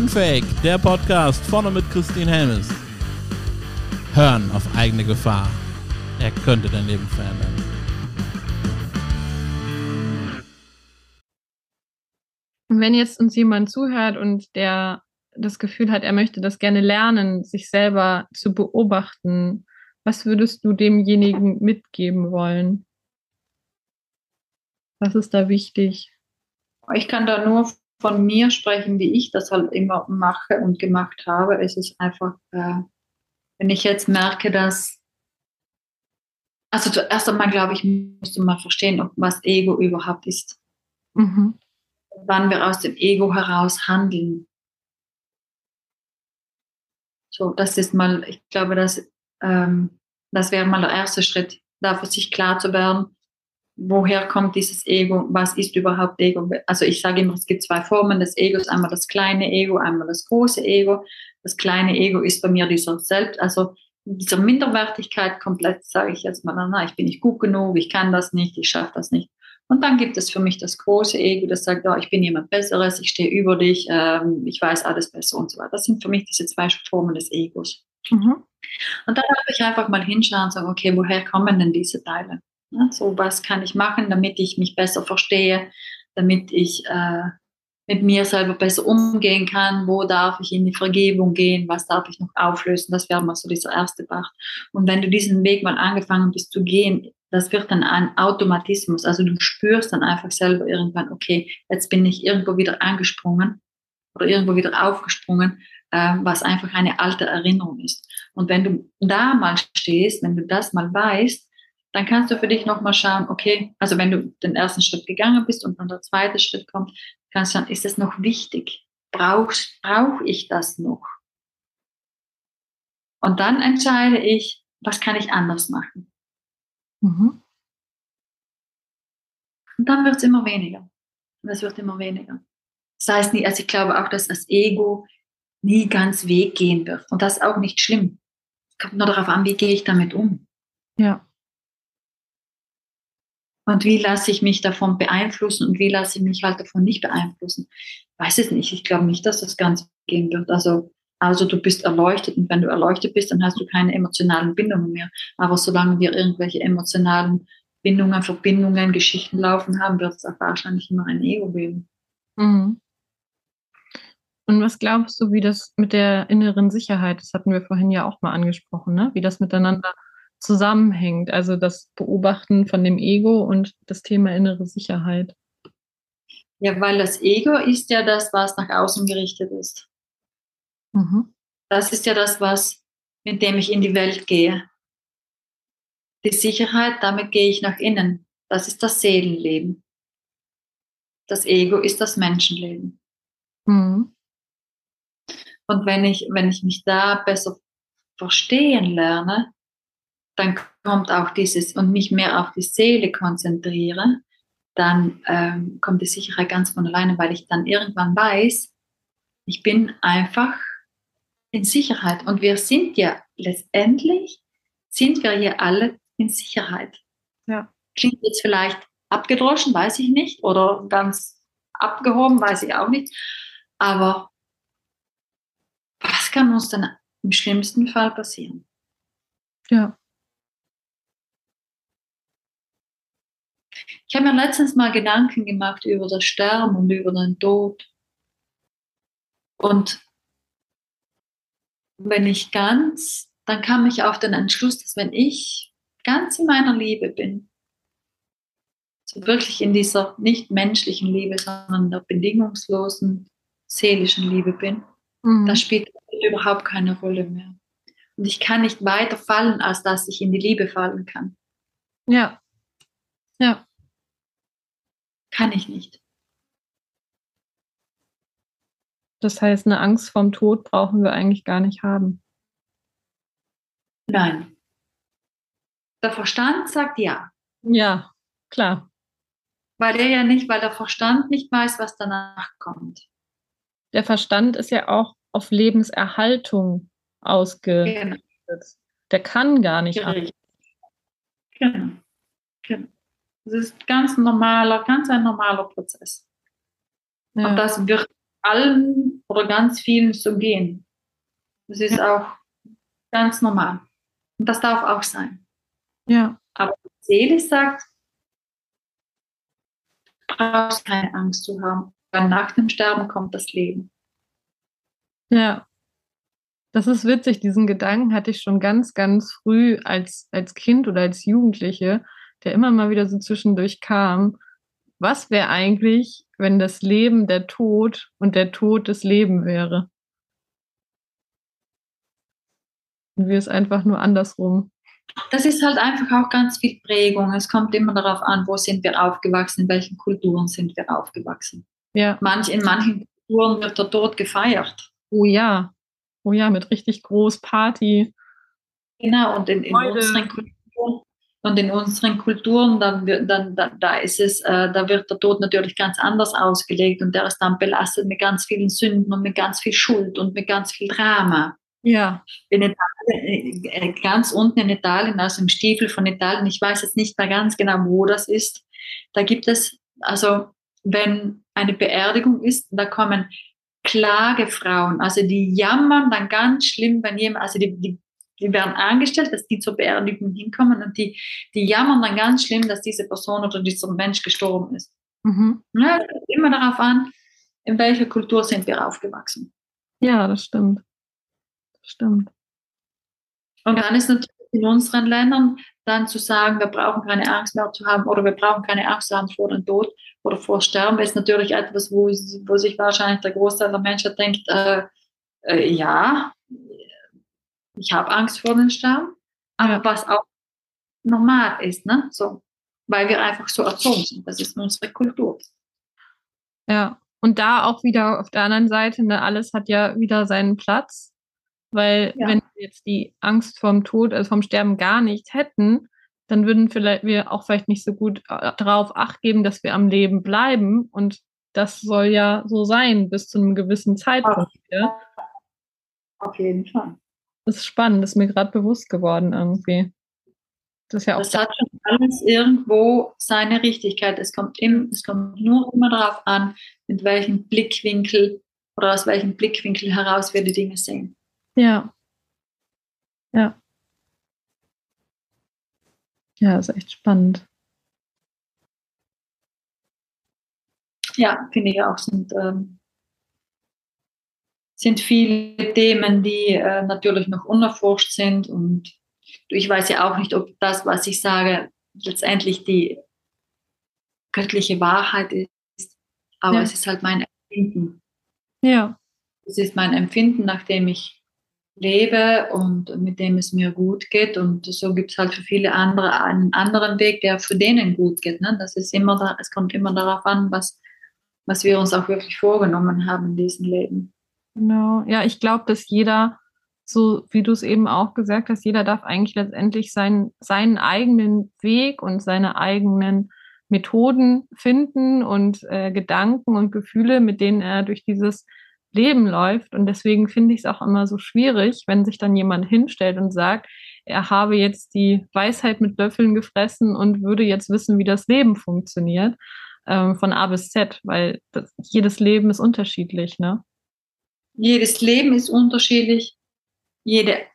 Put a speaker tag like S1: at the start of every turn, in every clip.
S1: Unfake, der Podcast vorne mit Christine Helmes. Hören auf eigene Gefahr. Er könnte dein Leben verändern.
S2: Wenn jetzt uns jemand zuhört und der das Gefühl hat, er möchte das gerne lernen, sich selber zu beobachten, was würdest du demjenigen mitgeben wollen? Was ist da wichtig?
S3: Ich kann da nur von mir sprechen, wie ich das halt immer mache und gemacht habe. Es ist einfach, äh, wenn ich jetzt merke, dass, also zuerst einmal glaube ich, musst du mal verstehen, was Ego überhaupt ist. Mhm. Wann wir aus dem Ego heraus handeln. So, das ist mal, ich glaube, das, ähm, das wäre mal der erste Schritt, da für sich klar zu werden, woher kommt dieses Ego, was ist überhaupt Ego. Also ich sage immer, es gibt zwei Formen des Egos, einmal das kleine Ego, einmal das große Ego. Das kleine Ego ist bei mir dieser Selbst, also dieser Minderwertigkeit komplett, sage ich jetzt mal, na, ich bin nicht gut genug, ich kann das nicht, ich schaffe das nicht. Und dann gibt es für mich das große Ego, das sagt, oh, ich bin jemand Besseres, ich stehe über dich, ähm, ich weiß alles besser und so weiter. Das sind für mich diese zwei Formen des Egos. Mhm. Und dann darf ich einfach mal hinschauen und sagen, okay, woher kommen denn diese Teile? Ne? So, was kann ich machen, damit ich mich besser verstehe, damit ich äh, mit mir selber besser umgehen kann, wo darf ich in die Vergebung gehen, was darf ich noch auflösen, das wäre mal so dieser erste Bach. Und wenn du diesen Weg mal angefangen bist zu gehen, das wird dann ein Automatismus, also du spürst dann einfach selber irgendwann, okay, jetzt bin ich irgendwo wieder angesprungen oder irgendwo wieder aufgesprungen, äh, was einfach eine alte Erinnerung ist. Und wenn du da mal stehst, wenn du das mal weißt, dann kannst du für dich nochmal schauen, okay, also wenn du den ersten Schritt gegangen bist und dann der zweite Schritt kommt, kannst du schauen, ist das noch wichtig? Brauche brauch ich das noch? Und dann entscheide ich, was kann ich anders machen? Mhm. Und dann wird es immer weniger. Und es wird immer weniger. Das heißt nie, also ich glaube auch, dass das Ego nie ganz weggehen wird. Und das ist auch nicht schlimm. Es kommt nur darauf an, wie gehe ich damit um.
S2: Ja.
S3: Und wie lasse ich mich davon beeinflussen und wie lasse ich mich halt davon nicht beeinflussen? Weiß es nicht. Ich glaube nicht, dass das ganz gehen wird. Also, also du bist erleuchtet und wenn du erleuchtet bist, dann hast du keine emotionalen Bindungen mehr. Aber solange wir irgendwelche emotionalen Bindungen, Verbindungen, Geschichten laufen haben, wird es auch wahrscheinlich immer ein Ego geben. Mhm.
S2: Und was glaubst du, wie das mit der inneren Sicherheit, das hatten wir vorhin ja auch mal angesprochen, ne? wie das miteinander zusammenhängt. Also das Beobachten von dem Ego und das Thema innere Sicherheit.
S3: Ja, weil das Ego ist ja das, was nach außen gerichtet ist. Mhm. Das ist ja das, was, mit dem ich in die Welt gehe. Die Sicherheit, damit gehe ich nach innen. Das ist das Seelenleben. Das Ego ist das Menschenleben. Mhm. Und wenn ich, wenn ich mich da besser verstehen lerne, dann kommt auch dieses und mich mehr auf die Seele konzentriere, dann ähm, kommt die Sicherheit ganz von alleine, weil ich dann irgendwann weiß, ich bin einfach in Sicherheit. Und wir sind ja letztendlich, sind wir hier alle in Sicherheit. Ja. Klingt jetzt vielleicht abgedroschen, weiß ich nicht, oder ganz abgehoben, weiß ich auch nicht. Aber was kann uns dann im schlimmsten Fall passieren?
S2: Ja.
S3: Ich habe mir letztens mal Gedanken gemacht über das Sterben und über den Tod. Und wenn ich ganz, dann kam ich auf den Entschluss, dass wenn ich ganz in meiner Liebe bin, so wirklich in dieser nicht menschlichen Liebe, sondern der bedingungslosen seelischen Liebe bin, mhm. da spielt überhaupt keine Rolle mehr. Und ich kann nicht weiter fallen, als dass ich in die Liebe fallen kann.
S2: Ja. Ja.
S3: Kann ich nicht.
S2: Das heißt, eine Angst vorm Tod brauchen wir eigentlich gar nicht haben.
S3: Nein. Der Verstand sagt ja.
S2: Ja, klar.
S3: Weil er ja nicht, weil der Verstand nicht weiß, was danach kommt.
S2: Der Verstand ist ja auch auf Lebenserhaltung ausgerichtet. Genau. Der kann gar nicht.
S3: Genau. genau. Das ist ganz normaler, ganz ein normaler Prozess. Ja. Und das wird allen oder ganz vielen so gehen. Das ist auch ganz normal. Und das darf auch sein.
S2: Ja.
S3: Aber die Seele sagt, du brauchst keine Angst zu haben. Weil nach dem Sterben kommt das Leben.
S2: Ja. Das ist witzig, diesen Gedanken hatte ich schon ganz, ganz früh als, als Kind oder als Jugendliche, der immer mal wieder so zwischendurch kam. Was wäre eigentlich, wenn das Leben der Tod und der Tod das Leben wäre? Und wir es einfach nur andersrum.
S3: Das ist halt einfach auch ganz viel Prägung. Es kommt immer darauf an, wo sind wir aufgewachsen, in welchen Kulturen sind wir aufgewachsen.
S2: Ja.
S3: Manch, in manchen Kulturen wird der Tod gefeiert.
S2: Oh ja. Oh ja, mit richtig groß Party.
S3: Genau, und in, in unseren Kulturen, und in unseren Kulturen, dann, dann, da, da ist es, äh, da wird der Tod natürlich ganz anders ausgelegt und der ist dann belastet mit ganz vielen Sünden und mit ganz viel Schuld und mit ganz viel Drama.
S2: Ja.
S3: In Italien, äh, ganz unten in Italien, also im Stiefel von Italien, ich weiß jetzt nicht mehr ganz genau, wo das ist, da gibt es, also wenn eine Beerdigung ist, da kommen Klagefrauen, also die jammern dann ganz schlimm, wenn jemand, also die, die, die werden angestellt, dass die zur Beerdigung hinkommen und die, die jammern dann ganz schlimm, dass diese Person oder dieser Mensch gestorben ist.
S2: Mhm.
S3: Ja, immer darauf an, in welcher Kultur sind wir aufgewachsen.
S2: Ja, das stimmt. Das stimmt.
S3: Und dann ist natürlich in unseren Ländern dann zu sagen, wir brauchen keine Angst mehr zu haben oder wir brauchen keine Angst zu haben vor dem Tod oder vor Sterben, ist natürlich etwas, wo, wo sich wahrscheinlich der Großteil der Menschen denkt, äh, äh, ja, ich habe Angst vor dem Sterben, aber was auch normal ist, ne? so, weil wir einfach so erzogen sind. Das ist unsere Kultur.
S2: Ja, und da auch wieder auf der anderen Seite, ne, alles hat ja wieder seinen Platz. Weil ja. wenn wir jetzt die Angst vorm Tod, also vom Sterben gar nicht hätten, dann würden vielleicht wir auch vielleicht nicht so gut äh, darauf acht geben, dass wir am Leben bleiben. Und das soll ja so sein bis zu einem gewissen Zeitpunkt. Ja.
S3: Auf jeden Fall.
S2: Das ist spannend, das ist mir gerade bewusst geworden irgendwie.
S3: Das, ja das hat schon alles irgendwo seine Richtigkeit. Es kommt, im, es kommt nur immer darauf an, mit welchem Blickwinkel oder aus welchem Blickwinkel heraus wir die Dinge sehen.
S2: Ja. Ja. Ja, ist echt spannend.
S3: Ja, finde ich auch, sind, ähm, sind viele Themen, die äh, natürlich noch unerforscht sind. Und ich weiß ja auch nicht, ob das, was ich sage, letztendlich die göttliche Wahrheit ist. Aber ja. es ist halt mein Empfinden.
S2: Ja.
S3: Es ist mein Empfinden, nachdem ich lebe und mit dem es mir gut geht. Und so gibt es halt für viele andere einen anderen Weg, der für denen gut geht. Ne? Das ist immer da, es kommt immer darauf an, was, was wir uns auch wirklich vorgenommen haben in diesem Leben.
S2: Genau, ja, ich glaube, dass jeder, so wie du es eben auch gesagt hast, jeder darf eigentlich letztendlich seinen, seinen eigenen Weg und seine eigenen Methoden finden und äh, Gedanken und Gefühle, mit denen er durch dieses Leben läuft. Und deswegen finde ich es auch immer so schwierig, wenn sich dann jemand hinstellt und sagt, er habe jetzt die Weisheit mit Löffeln gefressen und würde jetzt wissen, wie das Leben funktioniert, ähm, von A bis Z, weil das, jedes Leben ist unterschiedlich, ne?
S3: Jedes Leben ist unterschiedlich. Jede,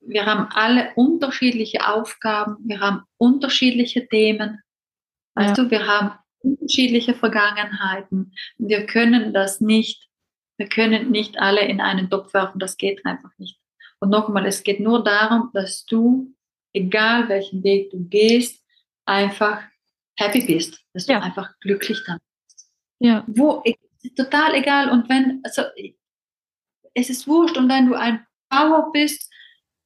S3: wir haben alle unterschiedliche Aufgaben, wir haben unterschiedliche Themen. Weißt ja. du, wir haben unterschiedliche Vergangenheiten. Wir können das nicht wir können nicht alle in einen Topf werfen, das geht einfach nicht. Und nochmal, es geht nur darum, dass du, egal welchen Weg du gehst, einfach happy bist, dass du ja. einfach glücklich dann bist.
S2: Ja.
S3: Wo, total egal. Und wenn, also, es ist wurscht, und wenn du ein Bauer bist,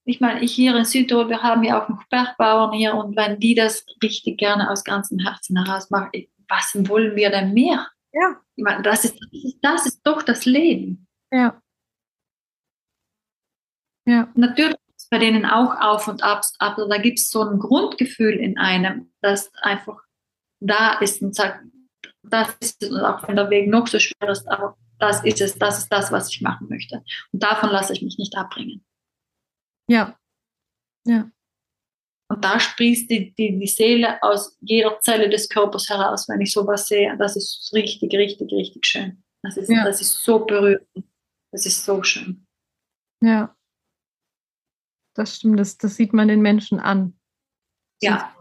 S3: ich meine, ich hier in Südtirol, wir haben ja auch noch Bergbauern hier, und wenn die das richtig gerne aus ganzem Herzen heraus machen, was wollen wir denn mehr?
S2: Ja.
S3: Ich meine, das ist, das ist doch das Leben.
S2: Ja. Ja.
S3: Natürlich ist bei denen auch Auf und Abs, aber da gibt es so ein Grundgefühl in einem, das einfach da ist und sagt, das ist es, und auch wenn der Weg noch so schwer ist, aber das ist es, das ist das, was ich machen möchte. Und davon lasse ich mich nicht abbringen.
S2: Ja. Ja.
S3: Und da sprießt die, die, die Seele aus jeder Zelle des Körpers heraus, wenn ich sowas sehe. Das ist richtig, richtig, richtig schön. Das ist,
S2: Ja.
S3: das ist so berührend. Das ist so schön.
S2: Ja. Das stimmt, das, das sieht man den Menschen an.
S3: Ja.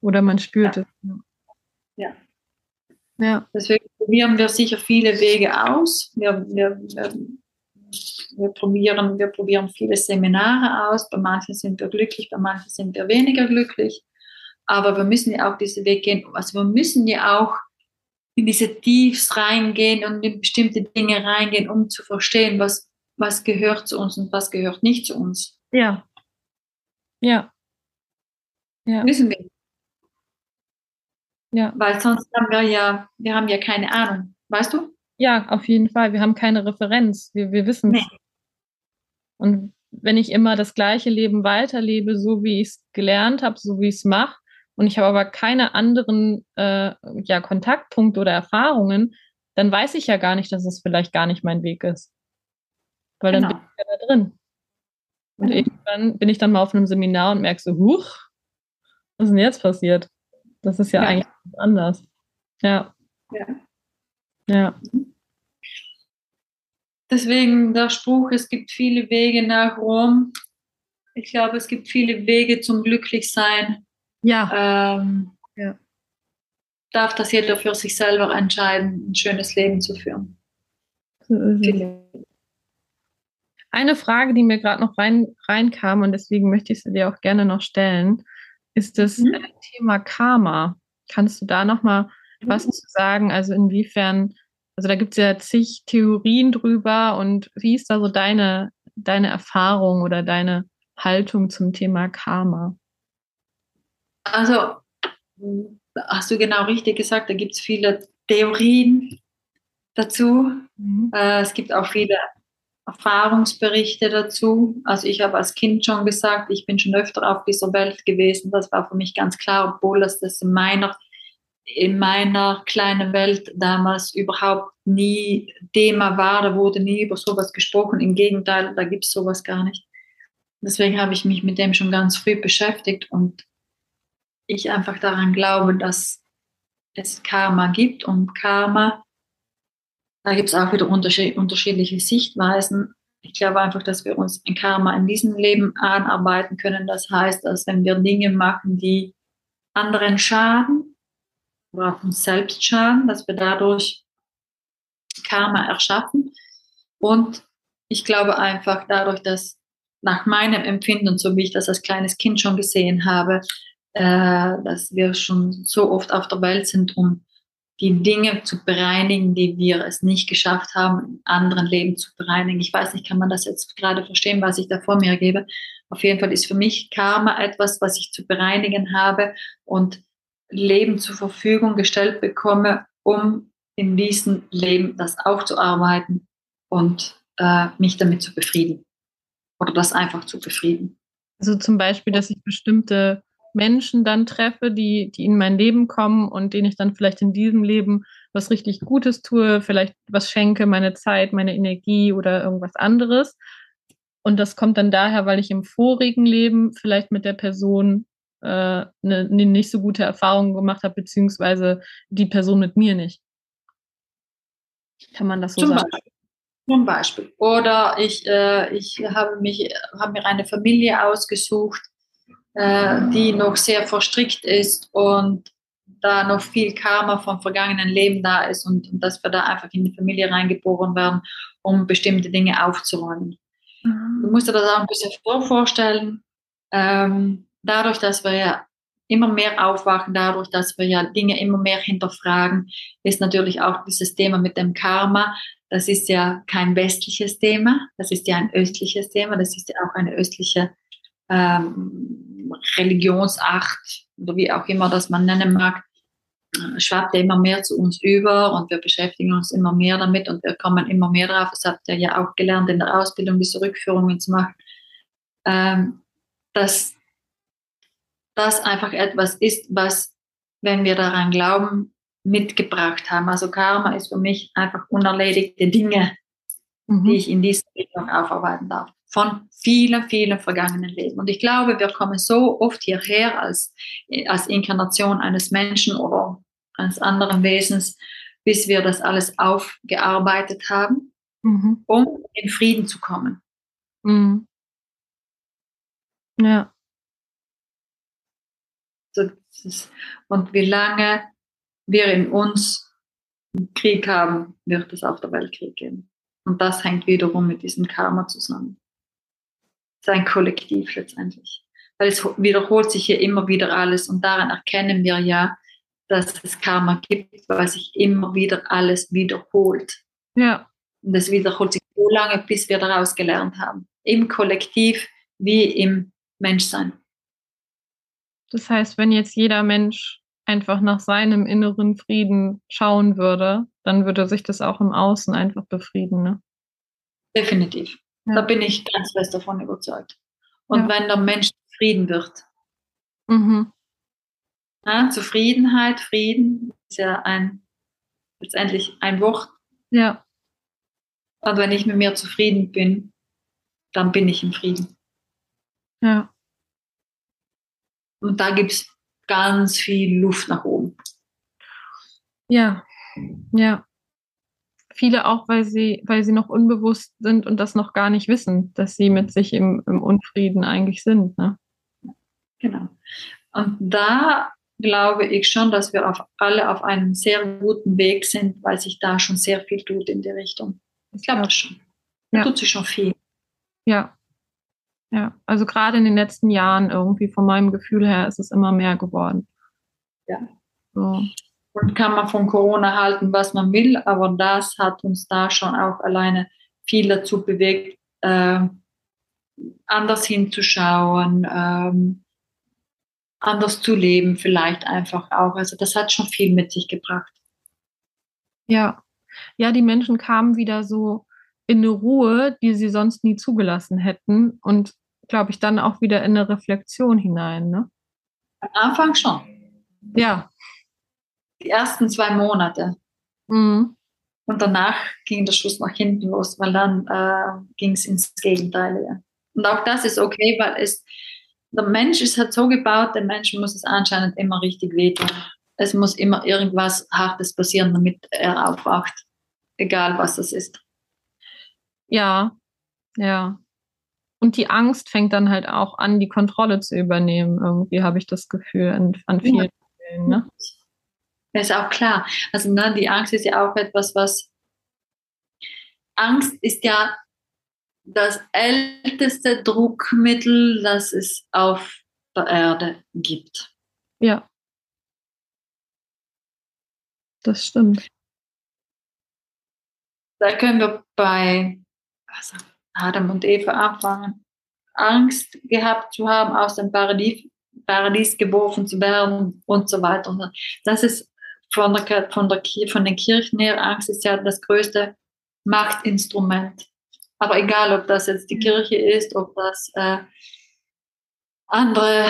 S2: Oder man spürt
S3: Ja.
S2: es.
S3: Ja. Deswegen probieren wir sicher viele Wege aus. Wir, wir, wir, wir, probieren, wir probieren viele Seminare aus. Bei manchen sind wir glücklich, bei manchen sind wir weniger glücklich. Aber wir müssen ja auch diesen Weg gehen. Also wir müssen ja auch in diese Tiefs reingehen und in bestimmte Dinge reingehen, um zu verstehen, was, was gehört zu uns und was gehört nicht zu uns.
S2: Ja. Ja. Ja.
S3: Müssen wir.
S2: Ja.
S3: Weil sonst haben wir ja, wir haben ja keine Ahnung. Weißt du?
S2: Ja, auf jeden Fall. Wir haben keine Referenz. Wir, wir wissen
S3: Nee.
S2: Und wenn ich immer das gleiche Leben weiterlebe, so wie ich es gelernt habe, so wie ich es mache, und ich habe aber keine anderen äh, ja, Kontaktpunkte oder Erfahrungen, dann weiß ich ja gar nicht, dass es vielleicht gar nicht mein Weg ist. Weil dann
S3: Genau.
S2: bin ich ja da drin. Und
S3: Genau.
S2: irgendwann bin ich dann mal auf einem Seminar und merke so, huch, was ist denn jetzt passiert? Das ist ja,
S3: Ja.
S2: eigentlich anders. Ja.
S3: Ja.
S2: Ja.
S3: Deswegen der Spruch, es gibt viele Wege nach Rom. Ich glaube, es gibt viele Wege zum Glücklichsein.
S2: Ja.
S3: Ähm,
S2: Ja.
S3: Darf das jeder für sich selber entscheiden, ein schönes Leben zu führen.
S2: So. Eine Frage, die mir gerade noch rein, reinkam und deswegen möchte ich sie dir auch gerne noch stellen, ist das
S3: Mhm.
S2: Thema Karma. Kannst du da noch mal was zu sagen? Also inwiefern, also da gibt es ja zig Theorien drüber und wie ist da so deine, deine Erfahrung oder deine Haltung zum Thema Karma?
S3: Also, hast du genau richtig gesagt, da gibt es viele Theorien dazu. Äh, es gibt auch viele Erfahrungsberichte dazu. Also ich habe als Kind schon gesagt, ich bin schon öfter auf dieser Welt gewesen. Das war für mich ganz klar, obwohl das, das in meiner in meiner kleinen Welt damals überhaupt nie Thema war. Da wurde nie über sowas gesprochen. Im Gegenteil, da gibt es sowas gar nicht. Deswegen habe ich mich mit dem schon ganz früh beschäftigt und ich einfach daran glaube, dass es Karma gibt und Karma da gibt es auch wieder unterschied unterschiedliche Sichtweisen. Ich glaube einfach, dass wir uns ein Karma in diesem Leben anarbeiten können. Das heißt, dass wenn wir Dinge machen, die anderen schaden oder auch uns selbst schaden, dass wir dadurch Karma erschaffen. Und ich glaube einfach dadurch, dass nach meinem Empfinden, so wie ich das als kleines Kind schon gesehen habe, äh, dass wir schon so oft auf der Welt sind, um die Dinge zu bereinigen, die wir es nicht geschafft haben, in anderen Leben zu bereinigen. Ich weiß nicht, kann man das jetzt gerade verstehen, was ich da vor mir gebe. Auf jeden Fall ist für mich Karma etwas, was ich zu bereinigen habe und Leben zur Verfügung gestellt bekomme, um in diesem Leben das aufzuarbeiten und äh, mich damit zu befrieden. Oder das einfach zu befrieden.
S2: Also zum Beispiel, dass ich bestimmte Menschen dann treffe, die, die in mein Leben kommen und denen ich dann vielleicht in diesem Leben was richtig Gutes tue, vielleicht was schenke, meine Zeit, meine Energie oder irgendwas anderes. Und das kommt dann daher, weil ich im vorigen Leben vielleicht mit der Person äh, eine, eine nicht so gute Erfahrung gemacht habe, beziehungsweise die Person mit mir nicht. Kann man das so
S3: Zum
S2: sagen?
S3: Beispiel. Zum Beispiel. Oder ich, äh, ich habe, mich, habe mir eine Familie ausgesucht, äh, die noch sehr verstrickt ist und da noch viel Karma vom vergangenen Leben da ist und, und dass wir da einfach in die Familie reingeboren werden, um bestimmte Dinge aufzuräumen. Du musst dir das auch ein bisschen vorstellen. Ähm, dadurch, dass wir ja immer mehr aufwachen, dadurch, dass wir ja Dinge immer mehr hinterfragen, ist natürlich auch dieses Thema mit dem Karma. Das ist ja kein westliches Thema, das ist ja ein östliches Thema, das ist ja auch eine östliche ähm, Religionsart oder wie auch immer das man nennen mag, äh, schwappt ja immer mehr zu uns über und wir beschäftigen uns immer mehr damit und wir kommen immer mehr drauf. Das habt ihr ja auch gelernt in der Ausbildung, diese Rückführungen zu machen, ähm, dass das einfach etwas ist, was, wenn wir daran glauben, mitgebracht haben. Also Karma ist für mich einfach unerledigte Dinge,
S2: Mhm.
S3: die ich in dieser Richtung aufarbeiten darf. Von vielen, vielen vergangenen Leben. Und ich glaube, wir kommen so oft hierher als, als Inkarnation eines Menschen oder eines anderen Wesens, bis wir das alles aufgearbeitet haben,
S2: Mhm.
S3: um in Frieden zu kommen.
S2: Mhm. Ja.
S3: So, das ist, und wie lange wir in uns Krieg haben, wird es auf der Welt Krieg geben. Und das hängt wiederum mit diesem Karma zusammen. Es ist ein Kollektiv letztendlich. Weil es wiederholt sich hier immer wieder alles und daran erkennen wir ja, dass es Karma gibt, weil sich immer wieder alles wiederholt.
S2: Ja.
S3: Und es wiederholt sich so lange, bis wir daraus gelernt haben. Im Kollektiv wie im Menschsein.
S2: Das heißt, wenn jetzt jeder Mensch einfach nach seinem inneren Frieden schauen würde, dann würde sich das auch im Außen einfach befrieden. Ne?
S3: Definitiv.
S2: Ja.
S3: Da bin ich ganz fest davon überzeugt. Und
S2: Ja.
S3: wenn der Mensch zufrieden wird,
S2: Mhm.
S3: ja, Zufriedenheit, Frieden ist ja ein, letztendlich ein Wort.
S2: Ja,
S3: Und wenn ich mit mir zufrieden bin, dann bin ich im Frieden.
S2: ja,
S3: Und da gibt es ganz viel Luft nach oben.
S2: ja, ja. Viele auch, weil sie, weil sie noch unbewusst sind und das noch gar nicht wissen, dass sie mit sich im, im Unfrieden eigentlich sind. Ne?
S3: Genau. Und da glaube ich schon, dass wir auf alle auf einem sehr guten Weg sind, weil sich da schon sehr viel tut in die Richtung. Ich glaube
S2: Ja.
S3: das schon. Da
S2: Ja.
S3: tut sich schon viel.
S2: Ja. Ja, also gerade in den letzten Jahren irgendwie von meinem Gefühl her ist es immer mehr geworden.
S3: Ja.
S2: So.
S3: Und kann man von Corona halten, was man will, aber das hat uns da schon auch alleine viel dazu bewegt, äh, anders hinzuschauen, ähm, anders zu leben, vielleicht einfach auch. Also das hat schon viel mit sich gebracht.
S2: Ja. Ja, die Menschen kamen wieder so in eine Ruhe, die sie sonst nie zugelassen hätten und glaube ich dann auch wieder in eine Reflexion hinein, ne?
S3: Am Anfang schon.
S2: Ja.
S3: Die ersten zwei Monate.
S2: Mhm.
S3: Und danach ging der Schuss nach hinten los, weil dann äh, ging es ins Gegenteil. Ja. Und auch das ist okay, weil es, der Mensch ist halt so gebaut, der Mensch muss es anscheinend immer richtig wehtun. Es muss immer irgendwas Hartes passieren, damit er aufwacht. Egal was das ist.
S2: Ja. Ja. Und die Angst fängt dann halt auch an, die Kontrolle zu übernehmen. Irgendwie habe ich das Gefühl an, an vielen Stellen, ne?
S3: Das ist auch klar. Also ne, die Angst ist ja auch etwas, was Angst ist ja das älteste Druckmittel, das es auf der Erde gibt.
S2: Ja. Das stimmt.
S3: Da können wir bei also Adam und Eva anfangen. Angst gehabt zu haben, aus dem Paradies, Paradies geworfen zu werden und so weiter. Das ist von, der, von, der, von den Kirchen her, Angst ist ja das größte Machtinstrument. Aber egal, ob das jetzt die Kirche ist, ob das äh, andere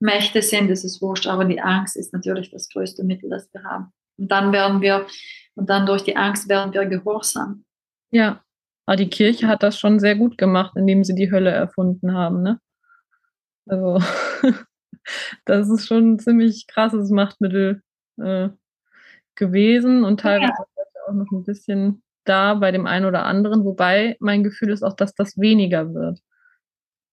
S3: Mächte sind, das ist wurscht, aber die Angst ist natürlich das größte Mittel, das wir haben. Und dann werden wir, und dann durch die Angst werden wir gehorsam.
S2: Ja. Aber die Kirche hat das schon sehr gut gemacht, indem sie die Hölle erfunden haben, ne? Also, das ist schon ein ziemlich krasses Machtmittel äh, gewesen und teilweise ja. auch noch ein bisschen da bei dem einen oder anderen, wobei mein Gefühl ist auch, dass das weniger wird.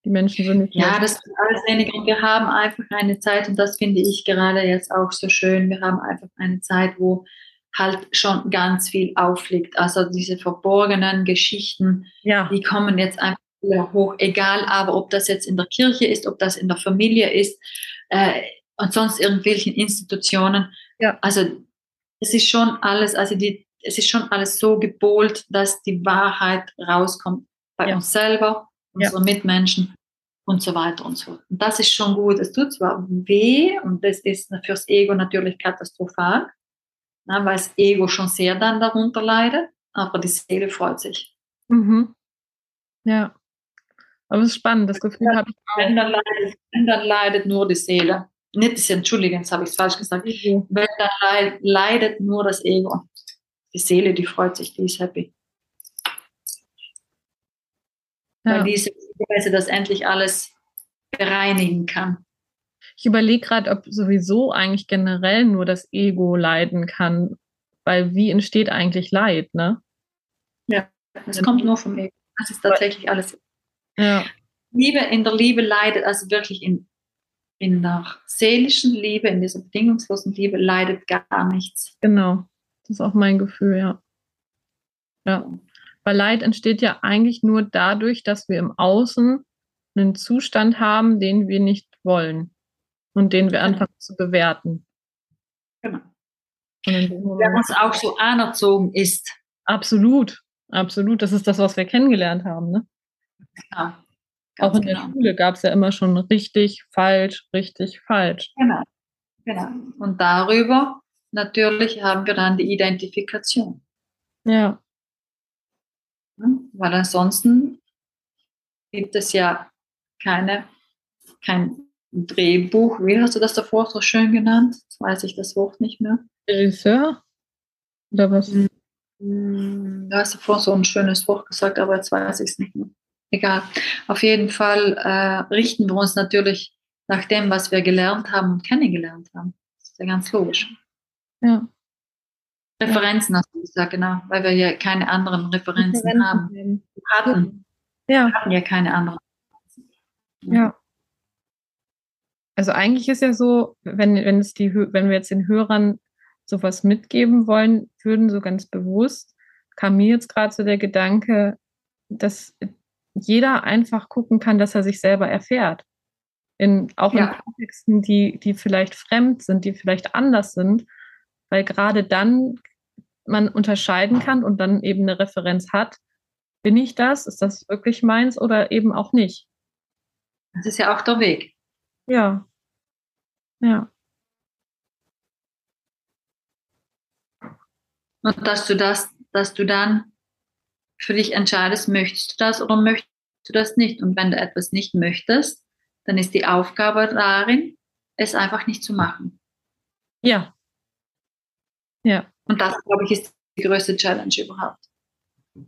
S2: Die Menschen sind nicht
S3: Ja, das ist alles weniger. Wir haben einfach eine Zeit, und das finde ich gerade jetzt auch so schön, wir haben einfach eine Zeit, wo halt schon ganz viel aufliegt. Also diese verborgenen Geschichten,
S2: ja.
S3: die kommen jetzt einfach wieder hoch, egal aber, ob das jetzt in der Kirche ist, ob das in der Familie ist äh, und sonst irgendwelchen Institutionen.
S2: Ja.
S3: Also es ist schon alles, also die, es ist schon alles so gebohlt, dass die Wahrheit rauskommt bei
S2: ja.
S3: uns selber, unsere ja. Mitmenschen und so weiter und so fort. Und das ist schon gut. Es tut zwar weh und das ist fürs Ego natürlich katastrophal, na, weil das Ego schon sehr dann darunter leidet, aber die Seele freut sich.
S2: Mhm. Ja. Aber es ist spannend, das Gefühl
S3: ja,
S2: habe ich auch.
S3: Wenn dann, leidet, wenn dann leidet nur die Seele. Nicht das Entschuldigen, jetzt habe ich es falsch gesagt.
S2: Mhm.
S3: Wenn dann leid, leidet nur das Ego. Die Seele, die freut sich, die ist happy. Ja. Weil diese Weise das endlich alles bereinigen kann.
S2: Ich überlege gerade, ob sowieso eigentlich generell nur das Ego leiden kann, weil wie entsteht eigentlich Leid, ne?
S3: Ja, das kommt nur vom Ego. Das ist tatsächlich alles.
S2: Ja.
S3: Liebe, in der Liebe leidet, also wirklich in, in der seelischen Liebe, in dieser bedingungslosen Liebe leidet gar nichts.
S2: Genau. Das ist auch mein Gefühl, ja. Ja. Weil Leid entsteht ja eigentlich nur dadurch, dass wir im Außen einen Zustand haben, den wir nicht wollen und den wir
S3: Genau.
S2: anfangen zu bewerten.
S3: Genau. Wenn
S2: Moment-
S3: uns auch so anerzogen ist.
S2: absolut, absolut. Das ist das, was wir kennengelernt haben. Ne?
S3: Ja,
S2: Auch in der
S3: genau.
S2: Schule gab es ja immer schon richtig, falsch, richtig, falsch.
S3: Genau. genau. Und darüber natürlich haben wir dann die Identifikation.
S2: Ja,
S3: ne? Weil ansonsten gibt es ja keine, kein Drehbuch. Wie hast du das davor so schön genannt? Jetzt weiß ich das Wort nicht mehr.
S2: Regisseur? Oder was?
S3: Hm, Du hast davor so ein schönes Wort gesagt, aber jetzt weiß ich es nicht mehr. Egal. Auf jeden Fall äh, richten wir uns natürlich nach dem, was wir gelernt haben und kennengelernt haben. Das ist ja ganz logisch.
S2: Ja.
S3: Referenzen hast du gesagt, genau, weil wir ja keine anderen Referenzen haben.
S2: haben.
S3: Wir hatten,
S2: Ja,
S3: wir hatten ja keine anderen.
S2: ja. Also eigentlich ist ja so, wenn, wenn es die, wenn wir jetzt den Hörern sowas mitgeben wollen würden, so ganz bewusst, kam mir jetzt gerade so der Gedanke, dass jeder einfach gucken kann, dass er sich selber erfährt. In, auch
S3: Ja.
S2: in Kontexten, die, die vielleicht fremd sind, die vielleicht anders sind, weil gerade dann man unterscheiden kann und dann eben eine Referenz hat, bin ich das, ist das wirklich meins oder eben auch nicht.
S3: Das ist ja auch der Weg.
S2: Ja. Ja.
S3: Und dass du das, dass du dann für dich entscheidest, möchtest du das oder möchtest du das nicht? Und wenn du etwas nicht möchtest, dann ist die Aufgabe darin, es einfach nicht zu machen.
S2: Ja. Ja.
S3: Und das, glaube ich, ist die größte Challenge überhaupt.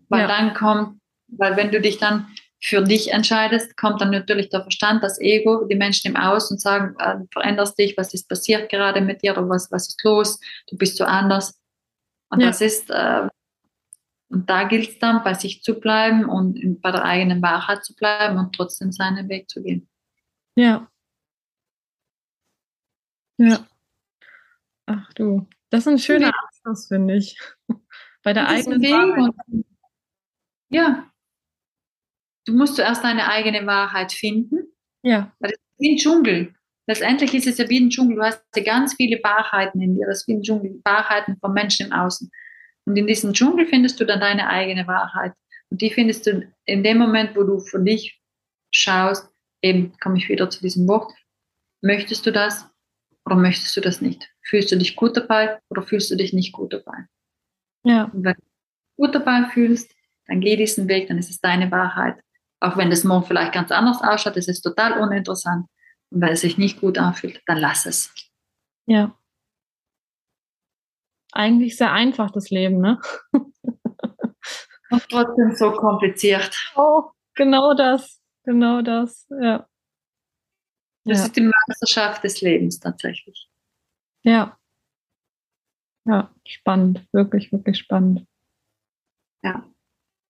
S3: Weil
S2: Ja.
S3: dann kommt, weil wenn du dich dann für dich entscheidest, kommt dann natürlich der Verstand, das Ego, die Menschen im Aus und sagen, äh, du veränderst dich, was ist passiert gerade mit dir oder was, was ist los, du bist so anders. Und
S2: Ja.
S3: das ist, äh, und da gilt es dann, bei sich zu bleiben und bei der eigenen Wahrheit zu bleiben und trotzdem seinen Weg zu gehen.
S2: Ja. Ja. Ach du, das ist ein schöner Abschluss, finde ich. Bei der eigenen Wahrheit.
S3: und- Ja. Du musst zuerst deine eigene Wahrheit finden.
S2: Ja,
S3: Weil das ist wie ein Dschungel. Letztendlich ist es ja wie ein Dschungel. Du hast ja ganz viele Wahrheiten in dir. Das ist wie ein Dschungel. Wahrheiten von Menschen im Außen. Und in diesem Dschungel findest du dann deine eigene Wahrheit. Und die findest du in dem Moment, wo du für dich schaust, eben komme ich wieder zu diesem Wort, möchtest du das oder möchtest du das nicht? Fühlst du dich gut dabei oder fühlst du dich nicht gut dabei?
S2: ja,
S3: Und wenn du dich gut dabei fühlst, dann geh diesen Weg, dann ist es deine Wahrheit. Auch wenn das morgen vielleicht ganz anders ausschaut, ist es total uninteressant. Und wenn es sich nicht gut anfühlt, dann lass es.
S2: ja. Eigentlich sehr einfach, das Leben, ne?
S3: Und trotzdem so kompliziert.
S2: Oh, genau das. Genau das. Ja.
S3: Das
S2: Ja.
S3: ist die Meisterschaft des Lebens tatsächlich.
S2: Ja. Ja, spannend. Wirklich, wirklich spannend.
S3: Ja.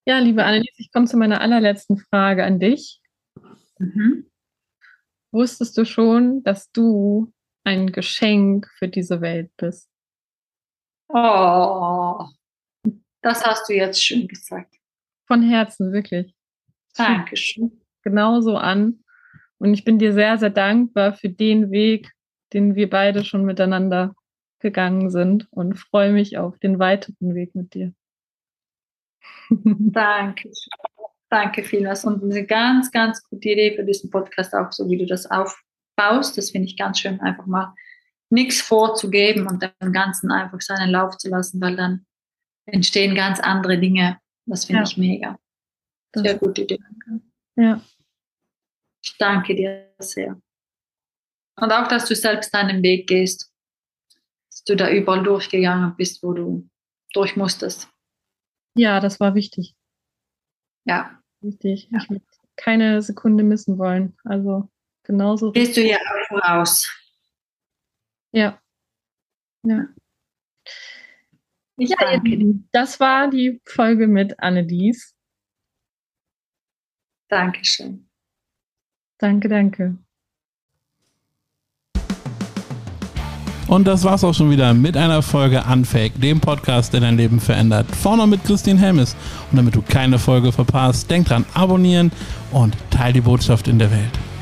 S2: Ja, liebe Annelies, ich komme zu meiner allerletzten Frage an dich.
S3: Mhm.
S2: Wusstest du schon, dass du ein Geschenk für diese Welt bist?
S3: Oh, das hast du jetzt schön gesagt.
S2: Von Herzen, wirklich.
S3: Dankeschön.
S2: Genauso an. Und ich bin dir sehr, sehr dankbar für den Weg, den wir beide schon miteinander gegangen sind und freue mich auf den weiteren Weg mit dir.
S3: Danke. Danke vielmals. Und eine ganz, ganz gute Idee für diesen Podcast, auch so wie du das aufbaust. Das finde ich ganz schön, einfach mal nichts vorzugeben und dem Ganzen einfach seinen Lauf zu lassen, weil dann entstehen ganz andere Dinge. Das finde
S2: Ja.
S3: ich mega.
S2: Das-
S3: Sehr gute Idee.
S2: Ja,
S3: Ich danke dir sehr. Und auch, dass du selbst deinen Weg gehst. Dass du da überall durchgegangen bist, wo du durch musstest.
S2: ja, das war wichtig.
S3: Ja.
S2: Wichtig. Ich würde keine Sekunde missen wollen. Also genauso.
S3: Gehst du hier auch voraus.
S2: Ja. Ja.
S3: Ich
S2: Ja,
S3: danke dir.
S2: Das war die Folge mit Annelies.
S3: Dankeschön.
S2: Danke, danke.
S1: Und das war's auch schon wieder mit einer Folge Unfake, dem Podcast, der dein Leben verändert. Vorne mit Christine Helmes. Und damit du keine Folge verpasst, denk dran, abonnieren und teil die Botschaft in der Welt.